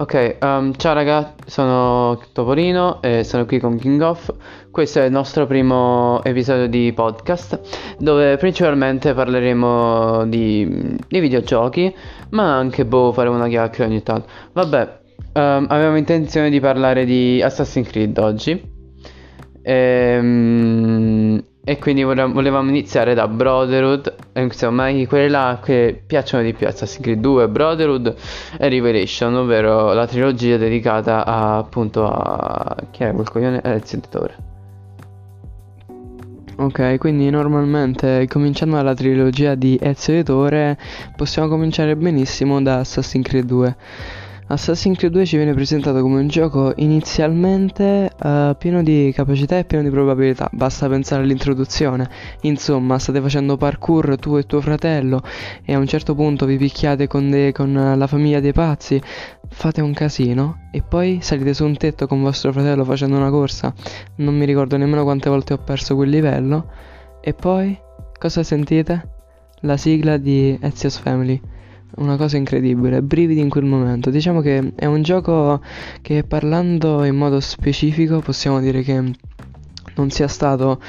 Ok, um, ciao raga, sono Topolino e sono qui con King of. Questo è il nostro primo episodio di podcast dove principalmente parleremo di, di videogiochi, ma anche boh, faremo una chiacchiera ogni tanto. Vabbè, um, avevamo intenzione di parlare di Assassin's Creed oggi. Ehm, e quindi volevamo iniziare da Brotherhood, insomma, quelle là che piacciono di più, Assassin's Creed 2, Brotherhood e Revelation, ovvero la trilogia dedicata a, appunto a... chi è quel coglione? È il editore. Ok, quindi normalmente cominciando dalla trilogia di Ezio Editore possiamo cominciare benissimo da Assassin's Creed 2. Assassin's Creed 2 ci viene presentato come un gioco inizialmente uh, pieno di capacità e pieno di probabilità, basta pensare all'introduzione. Insomma, state facendo parkour tu e tuo fratello e a un certo punto vi picchiate con, de- con la famiglia dei pazzi, fate un casino e poi salite su un tetto con vostro fratello facendo una corsa. Non mi ricordo nemmeno quante volte ho perso quel livello. E poi cosa sentite? La sigla di Ezio's Family una cosa incredibile, brividi in quel momento. Diciamo che è un gioco che parlando in modo specifico possiamo dire che non sia stato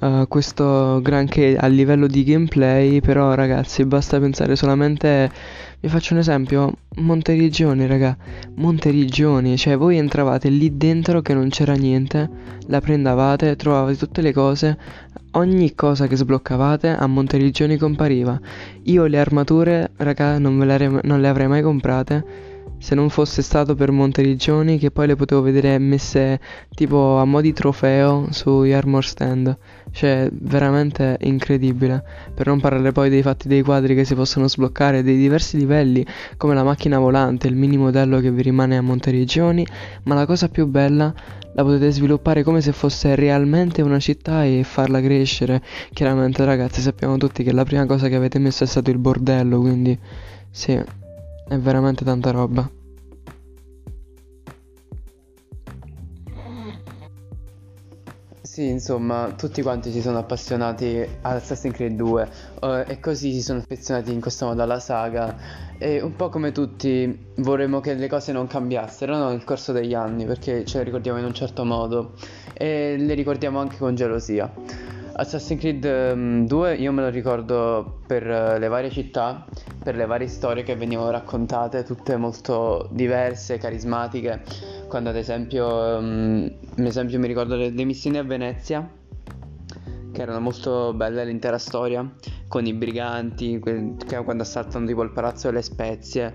uh, questo granché a livello di gameplay, però ragazzi basta pensare solamente, vi faccio un esempio, Monterigioni raga, Monterigioni, cioè voi entravate lì dentro che non c'era niente, la prendavate, trovavate tutte le cose, ogni cosa che sbloccavate a Monterigioni compariva. Io le armature raga non, le, non le avrei mai comprate se non fosse stato per Monterigioni che poi le potevo vedere messe tipo a mo' di trofeo sui armor stand. Cioè, veramente incredibile. Per non parlare poi dei fatti dei quadri che si possono sbloccare, dei diversi livelli, come la macchina volante, il mini modello che vi rimane a Monterigioni, ma la cosa più bella la potete sviluppare come se fosse realmente una città e farla crescere. Chiaramente ragazzi sappiamo tutti che la prima cosa che avete messo è stato il bordello, quindi sì, è veramente tanta roba. Sì, insomma, tutti quanti si sono appassionati ad Assassin's Creed 2 uh, e così si sono affezionati in questo modo alla saga e un po' come tutti vorremmo che le cose non cambiassero no? nel corso degli anni perché ce le ricordiamo in un certo modo e le ricordiamo anche con gelosia. Assassin's Creed 2 ehm, io me lo ricordo per uh, le varie città, per le varie storie che venivano raccontate, tutte molto diverse, carismatiche, quando ad esempio, um, ad esempio mi ricordo le, le missioni a Venezia, che erano molto belle l'intera storia, con i briganti, que- quando assaltano tipo il palazzo delle spezie.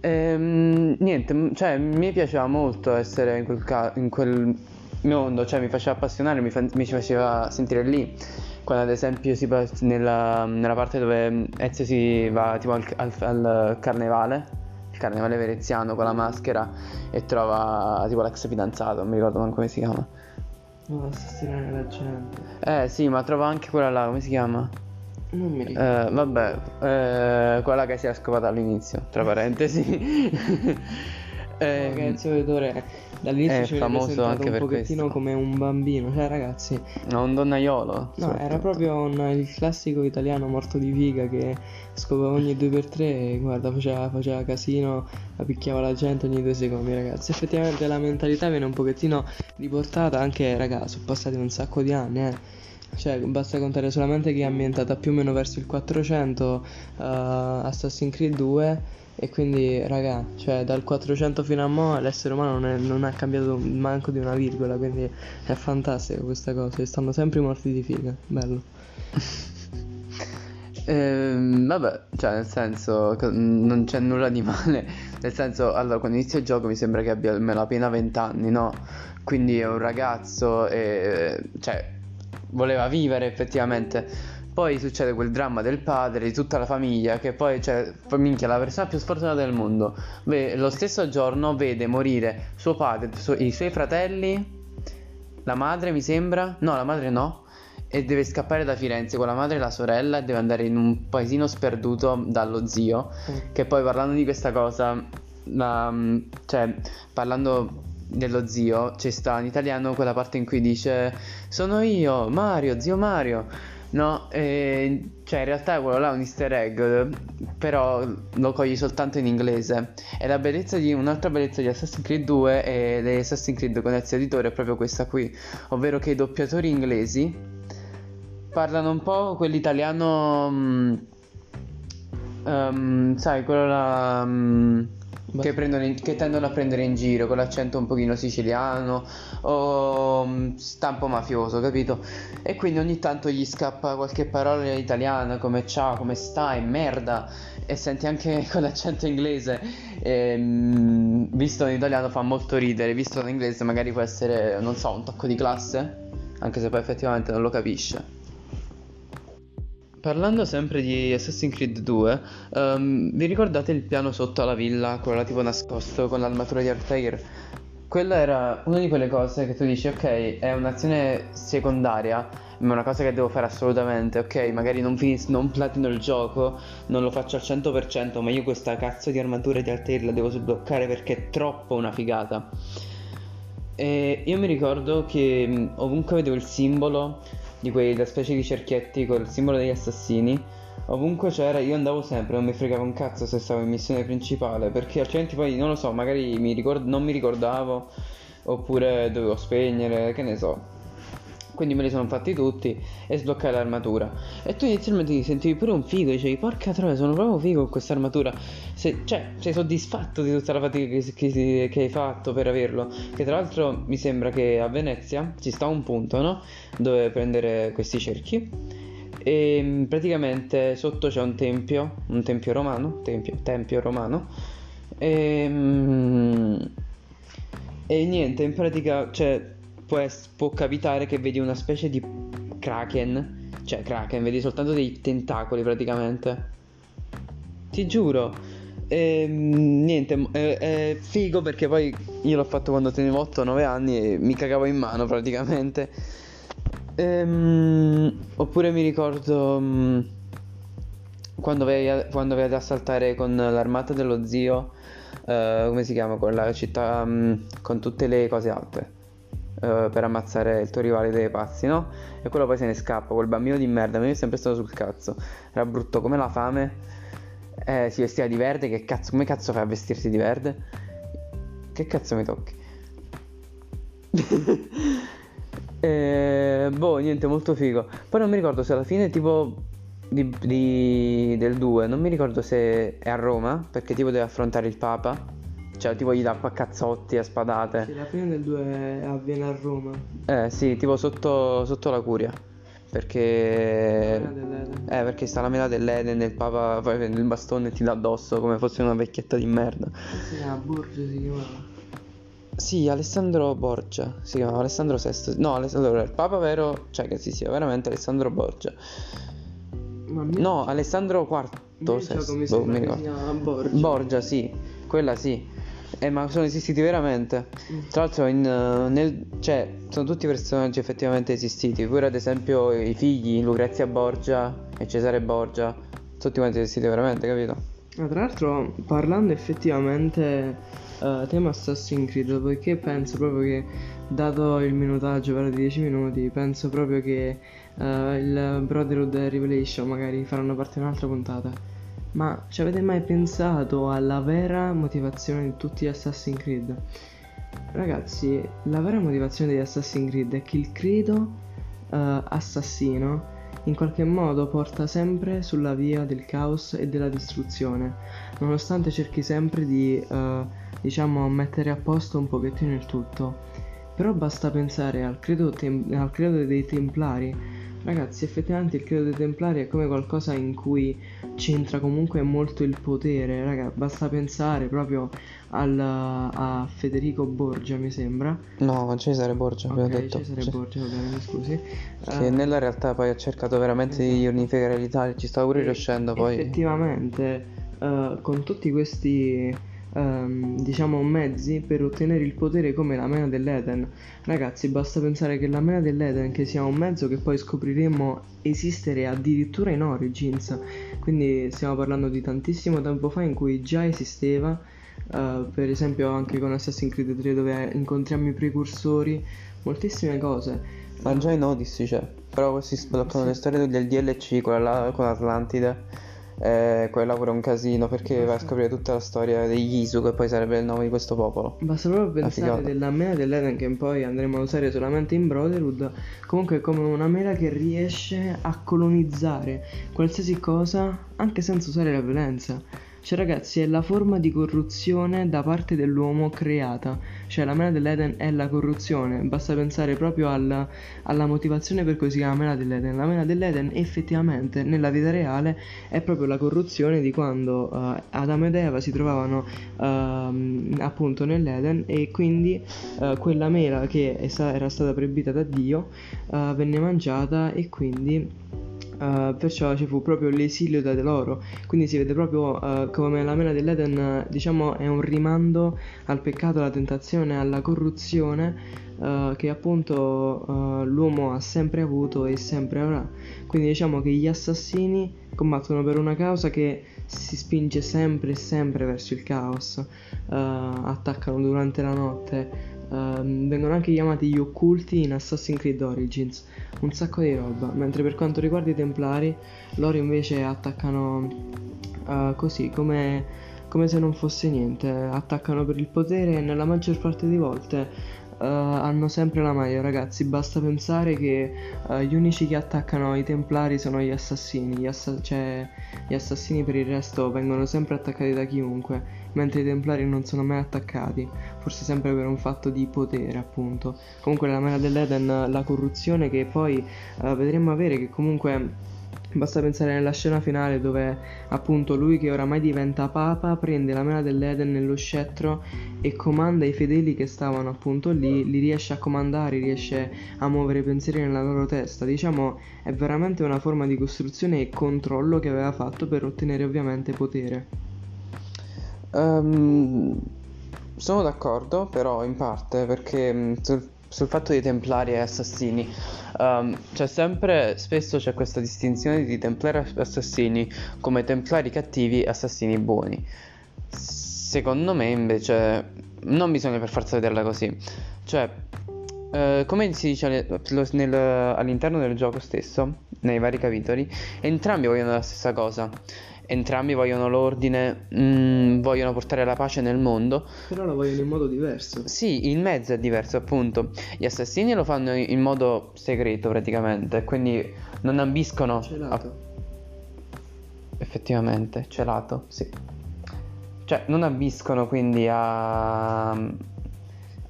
E, um, niente, cioè mi piaceva molto essere in quel, ca- in quel mondo, cioè mi faceva appassionare, mi, fa- mi faceva sentire lì. Quando ad esempio si va nella, nella parte dove Ezio si va tipo al, al, al carnevale, il carnevale veneziano con la maschera e trova tipo l'ex fidanzato, non mi ricordo manco come si chiama. No, assassinare la gente. Eh sì, ma trova anche quella là, come si chiama? Non mi ricordo. Eh, vabbè, eh, quella che si è scopata all'inizio, tra parentesi. eh, Ragazzi, vedore Dall'inizio è ci famoso anche un per pochettino questo. come un bambino, cioè ragazzi. No, un donnaiolo. No, era proprio un, il classico italiano morto di figa che scopava ogni due per tre e guarda, faceva, faceva casino, picchiava la gente ogni due secondi, ragazzi. Effettivamente la mentalità viene un pochettino riportata anche, ragazzi, sono passati un sacco di anni, eh. Cioè, basta contare solamente che è ambientata più o meno verso il 400 uh, Assassin's Creed 2 e quindi, raga, cioè dal 400 fino a mo' l'essere umano non, è, non ha cambiato manco di una virgola, quindi è fantastica questa cosa. E stanno sempre morti di figa, bello. Ehm, vabbè, cioè nel senso non c'è nulla di male. Nel senso, allora quando inizio il gioco mi sembra che abbia almeno appena 20 anni, no? Quindi è un ragazzo e cioè voleva vivere effettivamente. Poi succede quel dramma del padre, di tutta la famiglia, che poi, cioè, minchia, la persona più sfortunata del mondo. Ve- lo stesso giorno vede morire suo padre, su- i suoi fratelli, la madre mi sembra, no, la madre no, e deve scappare da Firenze con la madre e la sorella e deve andare in un paesino sperduto dallo zio. Che poi parlando di questa cosa, la- cioè, parlando dello zio, c'è sta in italiano quella parte in cui dice Sono io, Mario, zio Mario. No, eh, cioè in realtà quello là è un easter egg, però lo cogli soltanto in inglese. E la bellezza di un'altra bellezza di Assassin's Creed 2 e di Assassin's Creed con Ezio Editore è proprio questa qui, ovvero che i doppiatori inglesi parlano un po' quell'italiano, um, sai, quello là... Um, che, in, che, tendono a prendere in giro con l'accento un pochino siciliano o mm, stampo mafioso, capito? E quindi ogni tanto gli scappa qualche parola italiana come ciao, come stai, merda e senti anche con l'accento inglese e, mm, visto in italiano fa molto ridere, visto in inglese magari può essere, non so, un tocco di classe, anche se poi effettivamente non lo capisce. Parlando sempre di Assassin's Creed 2, um, ehm, vi ricordate il piano sotto alla villa, quello là tipo nascosto con l'armatura di Altair? Quella era una di quelle cose che tu dici, ok, è un'azione secondaria, ma è una cosa che devo fare assolutamente, ok, magari non, finis- non platino il gioco, non lo faccio al 100%, ma io questa cazzo di armatura di Altair la devo sbloccare perché è troppo una figata. E io mi ricordo che ovunque vedevo il simbolo di quella specie di cerchietti col simbolo degli assassini. Ovunque c'era, io andavo sempre, non mi fregava un cazzo se stavo in missione principale, perché altrimenti poi non lo so, magari mi ricord- non mi ricordavo, oppure dovevo spegnere, che ne so. Quindi me li sono fatti tutti e sbloccai l'armatura. E tu inizialmente ti sentivi pure un figo, dicevi porca troia, sono proprio figo con questa armatura. Se, cioè, sei soddisfatto di tutta la fatica che, che, che, hai fatto per averlo. Che tra l'altro mi sembra che a Venezia ci sta un punto, no? Dove prendere questi cerchi. E mm, praticamente sotto c'è un tempio, un tempio romano, tempio, tempio romano. E, mm, e niente, in pratica, cioè può, es- può capitare che vedi una specie di kraken. Cioè, kraken, vedi soltanto dei tentacoli praticamente. Ti giuro. E, ehm, niente, è, è, figo perché poi io l'ho fatto quando tenevo 8-9 anni e mi cagavo in mano praticamente. Ehm, oppure mi ricordo mh, mm, quando, vai quando vai ad assaltare con l'armata dello zio, uh, come si chiama, con la città, mh, mm, con tutte le cose alte uh, per ammazzare il tuo rivale dei pazzi, no? E quello poi se ne scappa, quel bambino di merda, mi è sempre stato sul cazzo. Era brutto come la fame. Eh, si vestiva di verde, che cazzo, come cazzo fai a vestirsi di verde? Che cazzo mi tocchi? eh, boh, niente, molto figo. Poi non mi ricordo se alla fine tipo di, di, del 2, non mi ricordo se è a Roma, perché tipo deve affrontare il Papa. Cioè, tipo gli dà a cazzotti, a spadate. Sì, la fine del 2 avviene a Roma. Eh, sì, tipo sotto, sotto la curia. Perché. Eh, perché sta la metà dell'Eden e il Papa poi prende il bastone e ti dà addosso come fosse una vecchietta di merda. Si chiama Borgia, si chiamava. Sì, Alessandro Borgia. Si chiamava Alessandro VI. No, Alessandro il Papa vero. Cioè, che si sia veramente Alessandro Borgia. No, Alessandro IV. Sesto, mi boh. Borgia, sì. Quella sì. Eh, ma sono esistiti veramente. Tra l'altro, in, uh, nel, cioè, sono tutti personaggi effettivamente esistiti. Pure, ad esempio, i figli, Lucrezia Borgia e Cesare Borgia, tutti quanti esistiti veramente, capito? Ma tra l'altro, parlando effettivamente uh, tema Assassin's Creed, poiché penso proprio che, dato il minutaggio, però di 10 minuti, penso proprio che uh, il Brotherhood Revelation magari faranno parte di un'altra puntata. Ma ci avete mai pensato alla vera motivazione di tutti gli Assassin's Creed? Ragazzi, la vera motivazione degli Assassin's Creed è che il credo uh, assassino in qualche modo porta sempre sulla via del caos e della distruzione, nonostante cerchi sempre di, uh, diciamo, mettere a posto un pochettino il tutto. Però basta pensare al credo, tem- al credo dei Templari Ragazzi, effettivamente il credo dei Templari è come qualcosa in cui c'entra comunque molto il potere, raga, basta pensare proprio al, a Federico Borgia, mi sembra. No, Cesare Borgia, okay, abbiamo detto. Cesare C- Borgia, va bene, scusi. Che uh, nella realtà poi ha cercato veramente esatto. di unificare l'Italia, ci stava pure riuscendo poi. Effettivamente, uh, con tutti questi ehm, diciamo mezzi per ottenere il potere come la mena dell'Eden. Ragazzi, basta pensare che la mena dell'Eden che sia un mezzo che poi scopriremo esistere addirittura in Origins. Quindi stiamo parlando di tantissimo tempo fa in cui già esisteva. Uh, per esempio anche con Assassin's Creed 3 dove incontriamo i precursori, moltissime cose. Ma già in Odyssey c'è. Però questi sbloccano Sì. le storie del DLC, quella là con Atlantide. Eh, quella pure è un casino perché vai a scoprire tutta la storia degli Isu, che poi sarebbe il nome di questo popolo. Basta proprio pensare della mela dell'Eden che poi andremo a usare solamente in Brotherhood. Comunque è come una mela che riesce a colonizzare qualsiasi cosa anche senza usare la violenza. Cioè ragazzi è la forma di corruzione da parte dell'uomo creata. Cioè la mela dell'Eden è la corruzione. Basta pensare proprio alla, alla motivazione per cui si chiama mela dell'Eden. La mela dell'Eden effettivamente nella vita reale è proprio la corruzione di quando eh, Adamo ed Eva si trovavano ehm, appunto nell'Eden e quindi eh, quella mela che era stata proibita da Dio eh, venne mangiata e quindi eh, perciò ci fu proprio l'esilio da loro quindi si vede proprio eh, come la mela dell'Eden diciamo è un rimando al peccato, alla tentazione, alla corruzione eh, che appunto l'uomo ha sempre avuto e sempre avrà. Quindi diciamo che gli assassini combattono per una causa che si spinge sempre e sempre verso il caos, attaccano durante la notte, ehm, vengono anche chiamati gli occulti in Assassin's Creed Origins, un sacco di roba, mentre per quanto riguarda i Templari, loro invece attaccano eh, così come, come se non fosse niente, attaccano per il potere e nella maggior parte di volte eh, hanno sempre la maglia, ragazzi. Basta pensare che eh, gli unici che attaccano i templari sono gli assassini. Gli, assa- cioè, gli assassini per il resto vengono sempre attaccati da chiunque, mentre i templari non sono mai attaccati. Forse sempre per un fatto di potere, appunto. Comunque, la mela dell'Eden, la corruzione che poi eh, vedremo avere, che comunque. Basta pensare nella scena finale dove appunto lui che oramai diventa papa prende la mela dell'Eden nello scettro e comanda i fedeli che stavano appunto lì, li riesce a comandare, riesce a muovere i pensieri nella loro testa. Diciamo è veramente una forma di costruzione e controllo che aveva fatto per ottenere ovviamente potere. Ehm, sono d'accordo, però in parte perché mh, sul, sul fatto dei templari e assassini ehm, c'è sempre, spesso c'è questa distinzione di templari e assassini come templari cattivi e assassini buoni. Secondo me invece non bisogna per forza vederla così. Cioè, eh, come si dice nel- all'interno del gioco stesso, nei vari capitoli, entrambi vogliono la stessa cosa. Entrambi vogliono l'ordine, mm, vogliono portare la pace nel mondo. Però lo vogliono in modo diverso. Sì, il mezzo è diverso, appunto. Gli assassini lo fanno in modo segreto, praticamente, quindi non ambiscono a Celato. Effettivamente, celato, sì. Cioè, non ambiscono quindi a...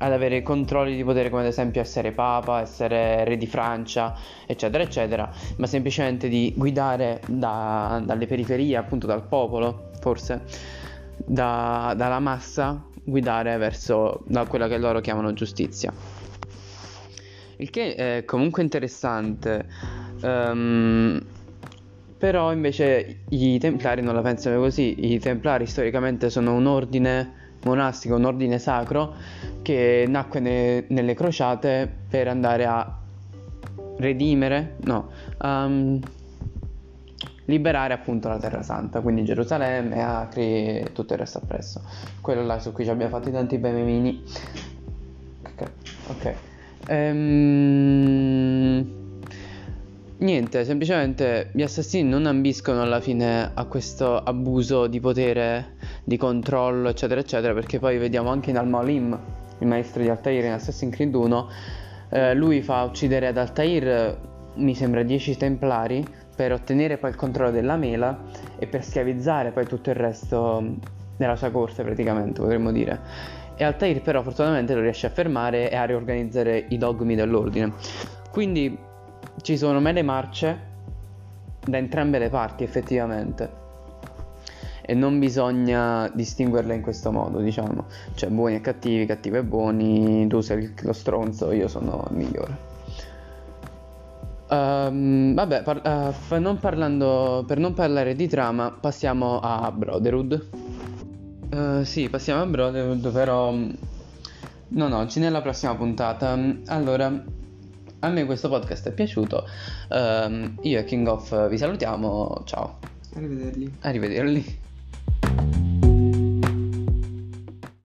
ad avere controlli di potere come ad esempio essere papa, essere re di Francia, eccetera, eccetera, ma semplicemente di guidare da- dalle periferie, appunto dal popolo, forse, da- dalla massa, guidare verso da quella che loro chiamano giustizia. Il che è comunque interessante. ehm, però invece i Templari non la pensano così. I Templari storicamente sono un ordine monastico, un ordine sacro che nacque ne- nelle crociate per andare a redimere, no, mm, liberare appunto la Terra Santa, quindi Gerusalemme, Acri e tutto il resto appresso. Quello là su cui ci abbiamo fatto tanti bei memini. Ok. ok. Ehm, Niente, semplicemente gli assassini non ambiscono alla fine a questo abuso di potere, di controllo, eccetera, eccetera, perché poi vediamo anche in Al-Malim, il maestro di Altair in Assassin's Creed 1, eh, lui fa uccidere ad Altair, mi sembra, 10 templari per ottenere poi il controllo della mela e per schiavizzare poi tutto il resto della sua corte, praticamente, potremmo dire. E Altair però fortunatamente lo riesce a fermare e a riorganizzare i dogmi dell'ordine. Quindi ci sono mele marce da entrambe le parti effettivamente. E non bisogna distinguerle in questo modo diciamo. Cioè buoni e cattivi cattivi e buoni tu sei lo stronzo io sono il migliore. Ehm, vabbè par- f- non parlando per non parlare di trama passiamo a Brotherhood. Eh, sì passiamo a Brotherhood però mm, non oggi nella prossima puntata. Allora a me questo podcast è piaciuto. Ehm, io e King of vi salutiamo. Ciao. Arrivederli. Arrivederli.